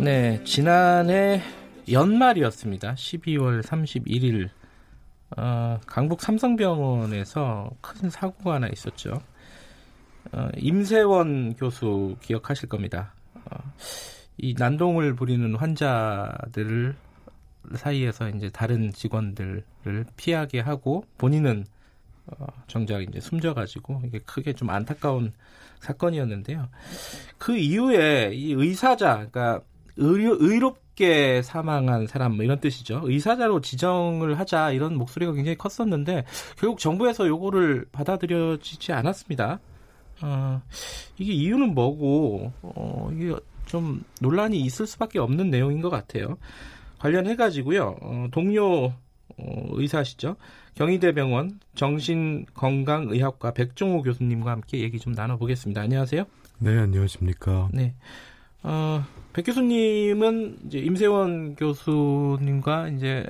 네, 지난해 연말이었습니다. 12월 31일 어, 강북 삼성병원에서 큰 사고가 하나 있었죠. 어, 임세원 교수 기억하실 겁니다. 어, 이 난동을 부리는 환자들 사이에서 이제 다른 직원들을 피하게 하고 본인은 어, 정작 이제 숨져가지고 이게 크게 좀 안타까운 사건이었는데요. 그 이후에 이 의사자, 그러니까 의료, 의롭게 사망한 사람 뭐 이런 뜻이죠. 의사자로 지정을 하자 이런 목소리가 굉장히 컸었는데 결국 정부에서 요거를 받아들여지지 않았습니다. 어, 이게 이유는 뭐고 어, 이게 좀 논란이 있을 수밖에 없는 내용인 것 같아요. 관련해 가지고요. 어, 동료 어, 의사시죠. 경희대병원 정신건강의학과 백종호 교수님과 함께 얘기 좀 나눠보겠습니다. 안녕하세요. 네, 안녕하십니까. 네. 어, 백 교수님은 이제 임세원 교수님과 이제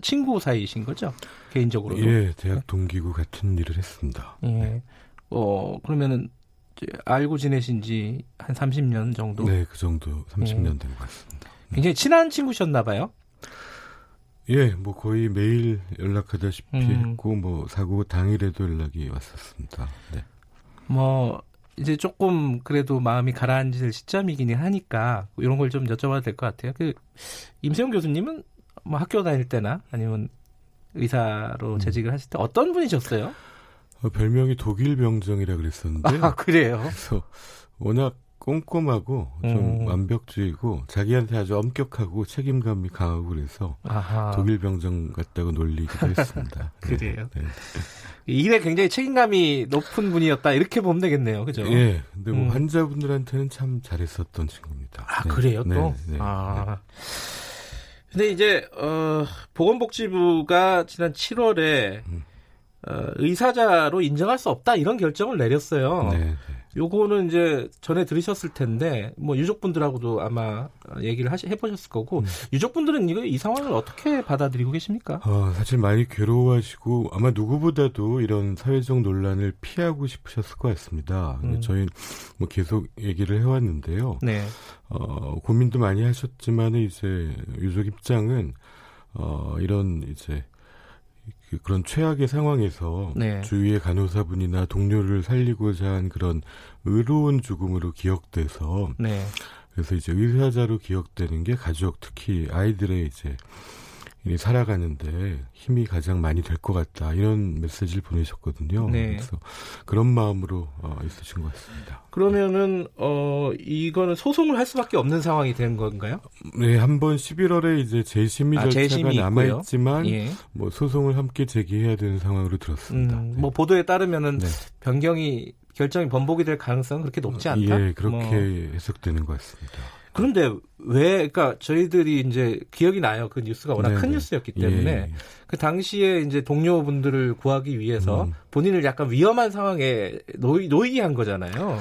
친구 사이이신 거죠? 개인적으로. 예, 대학 동기고 같은 일을 했습니다. 예. 네. 어, 그러면은 알고 지내신 지 한 30년 정도? 네, 그 정도 30년 예. 된것 같습니다. 굉장히 친한 친구셨나 봐요? 예, 뭐 거의 매일 연락하다시피 음. 했고 뭐 사고 당일에도 연락이 왔었습니다. 네. 뭐 이제 조금 그래도 마음이 가라앉을 시점이긴 하니까 이런 걸 좀 여쭤봐도 될 것 같아요. 그 임세용 교수님은 뭐 학교 다닐 때나 아니면 의사로 음. 재직을 하실 때 어떤 분이셨어요? 어, 별명이 독일 병정이라 그랬었는데. 아 그래요? 그래서 워낙 꼼꼼하고 좀 음. 완벽주의고 자기한테 아주 엄격하고 책임감이 강하고 그래서 아하. 독일 병정 같다고 놀리기도 했습니다. 그래요. 네, 네. 일에 굉장히 책임감이 높은 분이었다 이렇게 보면 되겠네요, 그죠? 예. 근데 뭐 음. 환자분들한테는 참 잘했었던 친구입니다. 아 네. 그래요 또? 네, 네, 아. 근데 이제 어, 보건복지부가 지난 7월에 음. 어, 의사자로 인정할 수 없다 이런 결정을 내렸어요. 네. 네. 요거는 이제 전에 들으셨을 텐데 뭐 유족분들하고도 아마 얘기를 하시, 해보셨을 거고 음. 유족분들은 이거 이 상황을 어떻게 받아들이고 계십니까? 어, 사실 많이 괴로워하시고 아마 누구보다도 이런 사회적 논란을 피하고 싶으셨을 것 같습니다. 음. 저희 뭐 계속 얘기를 해왔는데요. 네. 어, 고민도 많이 하셨지만 이제 유족 입장은 어, 이런 이제 그 그런 최악의 상황에서 네. 주위의 간호사분이나 동료를 살리고자 한 그런 의로운 죽음으로 기억돼서 네. 그래서 이제 의사자로 기억되는 게 가족 특히 아이들의 이제 살아가는데 힘이 가장 많이 될 것 같다 이런 메시지를 보내셨거든요. 네. 그래서 그런 마음으로 어, 있으신 것 같습니다. 그러면은 어 이거는 소송을 할 수밖에 없는 상황이 된 건가요? 네, 한번 11월에 이제 재심의 아, 절차가 남아 있지만 예. 뭐 소송을 함께 제기해야 되는 상황으로 들었습니다. 음, 네. 뭐 보도에 따르면은 네. 변경이 결정이 번복이 될 가능성은 그렇게 높지 않다. 예, 그렇게 뭐. 해석되는 것 같습니다. 그런데 왜, 그러니까 저희들이 이제 기억이 나요. 그 뉴스가 워낙 네큰 뉴스였기 때문에 예. 그 당시에 이제 동료분들을 구하기 위해서 음. 본인을 약간 위험한 상황에 놓이, 놓이게 한 거잖아요.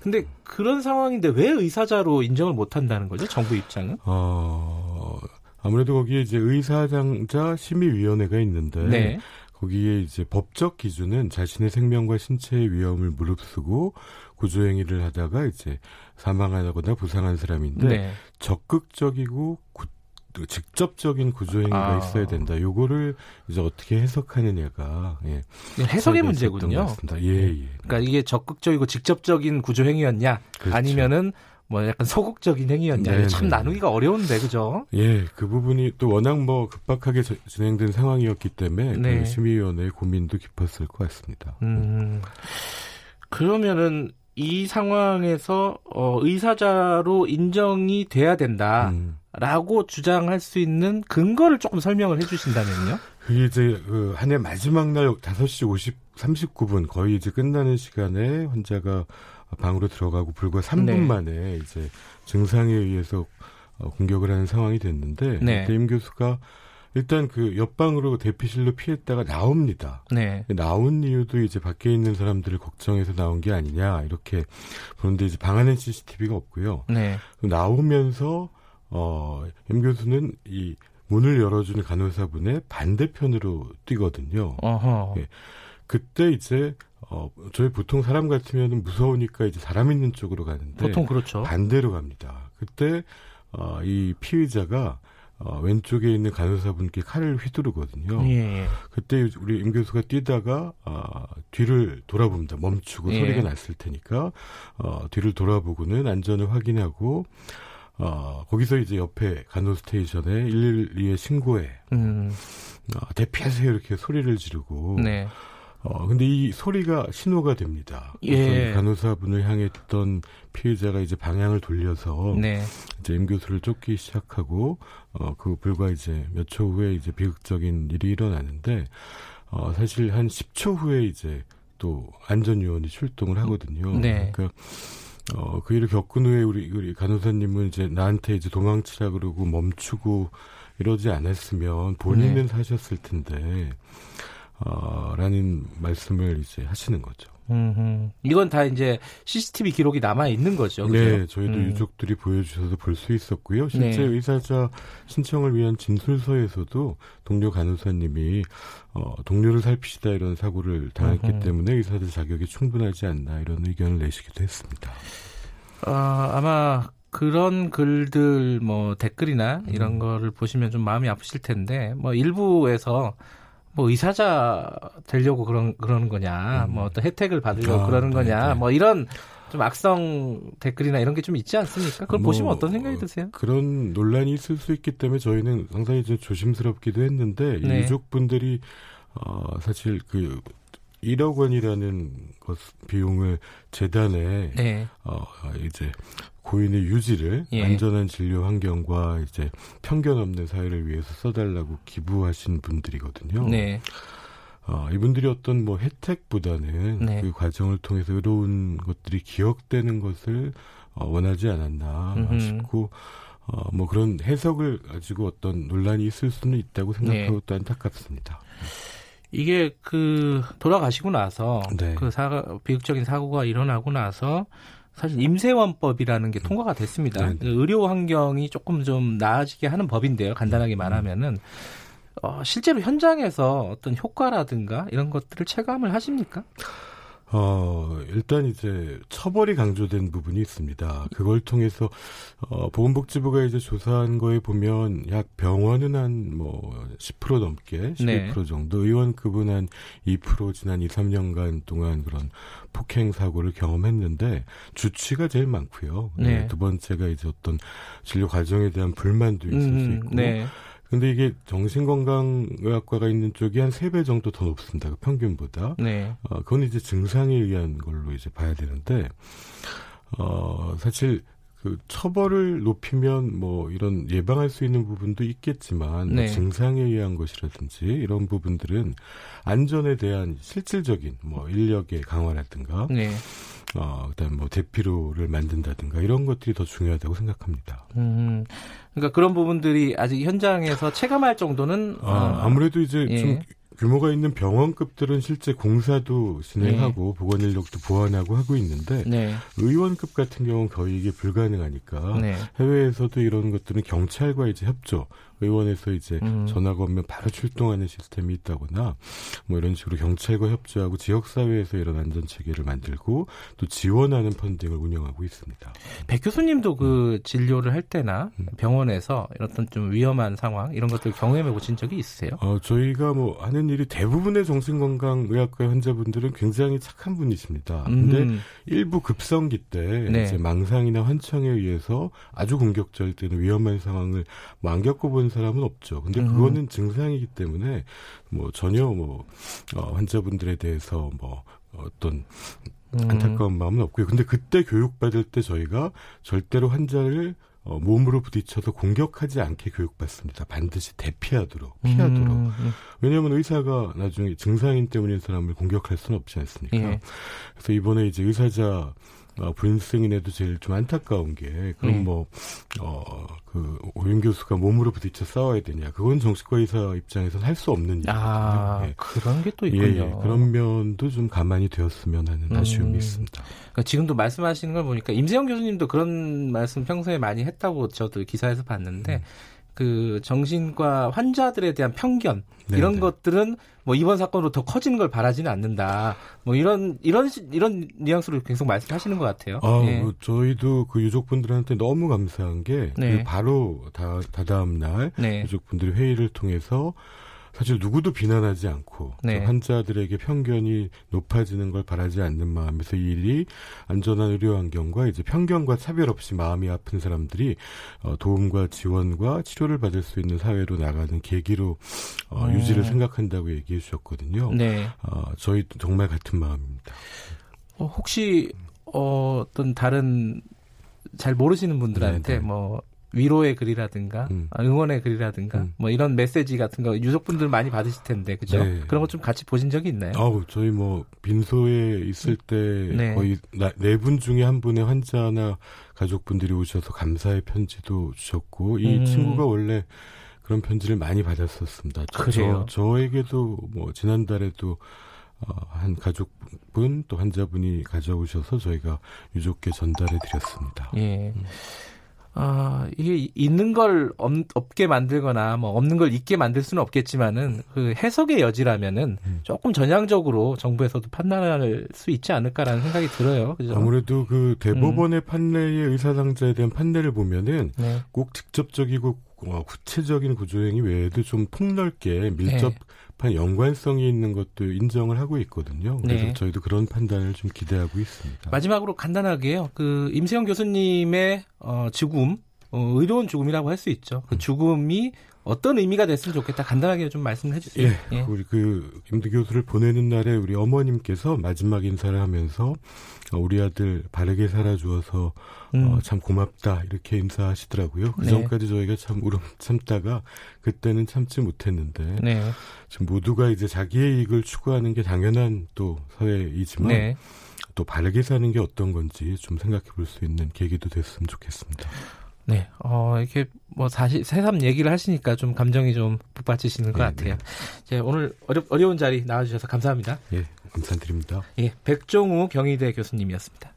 근데 그런 상황인데 왜 의사자로 인정을 못 한다는 거죠? 정부 입장은? 어, 아무래도 거기에 이제 의사장자 심의위원회가 있는데 네. 거기에 이제 법적 기준은 자신의 생명과 신체의 위험을 무릅쓰고 구조행위를 하다가 이제 사망하거나 부상한 사람인데 네. 적극적이고 구, 직접적인 구조행위가 아. 있어야 된다. 요거를 이제 어떻게 해석하느냐가 예. 해석의 문제군요. 예, 예. 그러니까 이게 적극적이고 직접적인 구조행위였냐, 그렇죠. 아니면은 뭐 약간 소극적인 행위였냐 네, 참 네. 나누기가 어려운데 그죠? 예, 그 부분이 또 워낙 뭐 급박하게 저, 진행된 상황이었기 때문에 네. 그 심의위원회의 고민도 깊었을 것 같습니다. 음, 그러면은 이 상황에서 어, 의사자로 인정이 돼야 된다라고 음. 주장할 수 있는 근거를 조금 설명을 해주신다면요? 그게 이제 그 한해 마지막 날 5시 50 39분 거의 이제 끝나는 시간에 환자가 방으로 들어가고 불과 3분 네. 만에 이제 증상에 의해서 어, 공격을 하는 상황이 됐는데 네. 임 교수가 일단 그 옆방으로 대피실로 피했다가 나옵니다. 네. 나온 이유도 이제 밖에 있는 사람들을 걱정해서 나온 게 아니냐 이렇게 그런데 이제 방 안에 CCTV가 없고요. 네. 나오면서 어, 임 교수는 이 문을 열어주는 간호사분의 반대편으로 뛰거든요. 예. 그때 이제 어, 저희 보통 사람 같으면 무서우니까 이제 사람 있는 쪽으로 가는데 보통 그렇죠. 반대로 갑니다. 그때 어, 이 피의자가 어, 왼쪽에 있는 간호사분께 칼을 휘두르거든요. 예. 그때 우리 임 교수가 뛰다가 어, 뒤를 돌아봅니다. 멈추고 예. 소리가 났을 테니까 어, 뒤를 돌아보고는 안전을 확인하고 어, 거기서 이제 옆에 간호 스테이션에 112에 신고해. 음. 어, 대피하세요 이렇게 소리를 지르고. 네. 어, 근데 이 소리가 신호가 됩니다. 예. 간호사분을 향했던 피해자가 이제 방향을 돌려서 네. 이제 임 교수를 쫓기 시작하고 어, 그 불과 이제 몇 초 후에 이제 비극적인 일이 일어나는데 어, 사실 한 10초 후에 이제 또 안전요원이 출동을 하거든요. 네. 그러니까 어, 그 일을 겪은 후에 우리, 우리 간호사님은 이제 나한테 이제 도망치라 그러고 멈추고 이러지 않았으면 본인은 네. 사셨을 텐데, 어, 라는 말씀을 이제 하시는 거죠. 음, 이건 다 이제 CCTV 기록이 남아 있는 거죠. 그죠? 네, 저희도 음. 유족들이 보여주셔서 볼 수 있었고요. 실제 네. 의사자 신청을 위한 진술서에서도 동료 간호사님이 어, 동료를 살피시다 이런 사고를 당했기 음흠. 때문에 의사들 자격이 충분하지 않나 이런 의견을 내시기도 했습니다. 아, 아마 그런 글들 뭐 댓글이나 이런 음. 거를 보시면 좀 마음이 아프실 텐데 뭐 일부에서 뭐 의사자 되려고 그런 그러는 거냐, 음. 뭐 어떤 혜택을 받으려고 아, 그러는 거냐, 네네. 네. 뭐 이런 좀 악성 댓글이나 이런 게 좀 있지 않습니까? 그걸 뭐, 보시면 어떤 생각이 드세요? 그런 논란이 있을 수 있기 때문에 저희는 상당히 좀 조심스럽기도 했는데 네. 유족 분들이 어 사실 그 1억 원이라는 것 비용을 재단에 네. 어 이제 고인의 유지를 예. 안전한 진료 환경과 이제 편견 없는 사회를 위해서 써달라고 기부하신 분들이거든요. 네. 어, 이분들이 어떤 뭐 혜택보다는 네. 그 과정을 통해서 의로운 것들이 기억되는 것을 어, 원하지 않았나 음흠. 싶고 어, 뭐 그런 해석을 가지고 어떤 논란이 있을 수는 있다고 생각하고 네. 또 안타깝습니다. 이게 그 돌아가시고 나서 네. 그 사고 비극적인 사고가 일어나고 나서 사실 임세원법이라는 게 통과가 됐습니다. 네. 그 의료 환경이 조금 좀 나아지게 하는 법인데요. 간단하게 음. 말하면은 어, 실제로 현장에서 어떤 효과라든가 이런 것들을 체감을 하십니까? 어, 일단 이제 처벌이 강조된 부분이 있습니다. 그걸 통해서, 어, 보건복지부가 이제 조사한 거에 보면 약 병원은 한 뭐 10% 넘게, 12% 네. 정도, 의원급은 한 2% 지난 2, 3년간 동안 그런 폭행 사고를 경험했는데 주치가 제일 많고요. 네. 두 번째가 이제 어떤 진료 과정에 대한 불만도 있을 음, 수 있고. 네. 근데 이게 정신건강의학과가 있는 쪽이 한 세 배 정도 더 높습니다. 그 평균보다. 네. 어, 그건 이제 증상에 의한 걸로 이제 봐야 되는데, 어, 사실 그 처벌을 높이면 뭐 이런 예방할 수 있는 부분도 있겠지만 뭐 네. 뭐 증상에 의한 것이라든지 이런 부분들은 안전에 대한 실질적인 뭐 인력의 강화라든가 네. 어, 그다음 뭐 대피로를 만든다든가 이런 것들이 더 중요하다고 생각합니다. 음, 그러니까 그런 부분들이 아직 현장에서 체감할 정도는 아, 어, 아무래도 이제 예. 좀 규모가 있는 병원급들은 실제 공사도 진행하고 네. 보건 인력도 보완하고 하고 있는데 네. 의원급 같은 경우는 거의 이게 불가능하니까 네. 해외에서도 이런 것들은 경찰과 이제 협조 의원에서 이제 음. 전화가 오면 바로 출동하는 시스템이 있다거나 뭐 이런 식으로 경찰과 협조하고 지역 사회에서 이런 안전 체계를 만들고 또 지원하는 펀딩을 운영하고 있습니다. 백 교수님도 그 음. 진료를 할 때나 음. 병원에서 어떤 좀 위험한 상황 이런 것들 경험해 보신 적이 있으세요? 어, 저희가 뭐 하는 일이 대부분의 정신건강의학과 환자분들은 굉장히 착한 분이십니다. 근데 음. 일부 급성기 때 네. 이제 망상이나 환청에 의해서 아주 공격적일 때는 위험한 상황을 뭐 안 겪어 본 사람은 없죠. 근데 음. 그거는 증상이기 때문에 뭐 전혀 뭐 어, 환자분들에 대해서 뭐 어떤 음. 안타까운 마음은 없고요. 근데 그때 교육받을 때 저희가 절대로 환자를 어, 몸으로 부딪혀서 공격하지 않게 교육받습니다. 반드시 대피하도록, 피하도록. 음, 음. 왜냐하면 의사가 나중에 증상인 때문인 사람을 공격할 수는 없지 않습니까? 예. 그래서 이번에 이제 의사자 어, 불승인에도 제일 좀 안타까운 게 그럼 네. 뭐어그 오윤 교수가 몸으로 부딪혀 싸워야 되냐 그건 정치과 의사 입장에서는 할 수 없는 일이거든요. 아 예. 그런 게 또 있군요. 예, 예, 그런 면도 좀 가만히 되었으면 하는 음. 아쉬움이 있습니다. 그러니까 지금도 말씀하시는 걸 보니까 임세영 교수님도 그런 말씀 평소에 많이 했다고 저도 기사에서 봤는데. 음. 그 정신과 환자들에 대한 편견 네네. 이런 네. 것들은 뭐 이번 사건으로 더 커지는 걸 바라지는 않는다. 뭐 이런 이런 이런 뉘앙스로 계속 말씀하시는 것 같아요. 아, 예. 뭐 저희도 그 유족분들한테 너무 감사한 게 네. 그 바로 다 다다음 날 네. 유족분들이 회의를 통해서 사실 누구도 비난하지 않고 네. 환자들에게 편견이 높아지는 걸 바라지 않는 마음에서 이 일이 안전한 의료 환경과 이제 편견과 차별 없이 마음이 아픈 사람들이 어, 도움과 지원과 치료를 받을 수 있는 사회로 나가는 계기로 어, 음. 유지를 생각한다고 얘기해 주셨거든요. 네. 어, 저희도 정말 같은 마음입니다. 어, 혹시 어, 어떤 다른 잘 모르시는 분들한테 네네. 네. 뭐 위로의 글이라든가 음. 아, 응원의 글이라든가 음. 뭐 이런 메시지 같은 거 유족분들 많이 받으실 텐데 그죠? 네. 그런 거 좀 같이 보신 적이 있나요? 아우 저희 뭐 빈소에 있을 때 네. 거의 네 분 중에 한 분의 환자나 가족분들이 오셔서 감사의 편지도 주셨고 이 음. 친구가 원래 그런 편지를 많이 받았었습니다. 그래요? 저, 저에게도 뭐 지난달에도 어, 한 가족분 또 환자분이 가져오셔서 저희가 유족께 전달해 드렸습니다. 예. 음. 아, 이게 있는 걸 없, 게 만들거나 뭐 없는 걸 있게 만들 수는 없겠지만은 그 해석의 여지라면은 음. 조금 전향적으로 정부에서도 판단할 수 있지 않을까라는 생각이 들어요. 그죠? 아무래도 그 대법원의 음. 판례의 의사상자에 대한 판례를 보면은 네. 꼭 직접적이고 어, 구체적인 구조행위 외에도 좀 폭넓게 밀접 네. 연관성이 있는 것도 인정을 하고 있거든요. 그래서 네. 저희도 그런 판단을 좀 기대하고 있습니다. 마지막으로 간단하게요. 그 임세영 교수님의 어, 죽음, 어, 의로운 죽음이라고 할 수 있죠. 그 음. 죽음이 어떤 의미가 됐으면 좋겠다. 간단하게 좀 말씀을 해주세요. 예, 예. 우리 그 임대 교수를 보내는 날에 우리 어머님께서 마지막 인사를 하면서 어, 우리 아들 바르게 살아주어서 음. 어, 참 고맙다 이렇게 인사하시더라고요. 그 네. 전까지 저희가 참 울음 참다가 그때는 참지 못했는데 네. 지금 모두가 이제 자기의 이익을 추구하는 게 당연한 또 사회이지만 네. 또 바르게 사는 게 어떤 건지 좀 생각해 볼 수 있는 계기도 됐으면 좋겠습니다. 네, 어, 이렇게 뭐 사실 새삼 얘기를 하시니까 좀 감정이 좀 북받치시는 것 네, 같아요. 네. 오늘 어려, 어려운 자리 나와주셔서 감사합니다. 예, 감사드립니다. 예, 백종우 경희대 교수님이었습니다.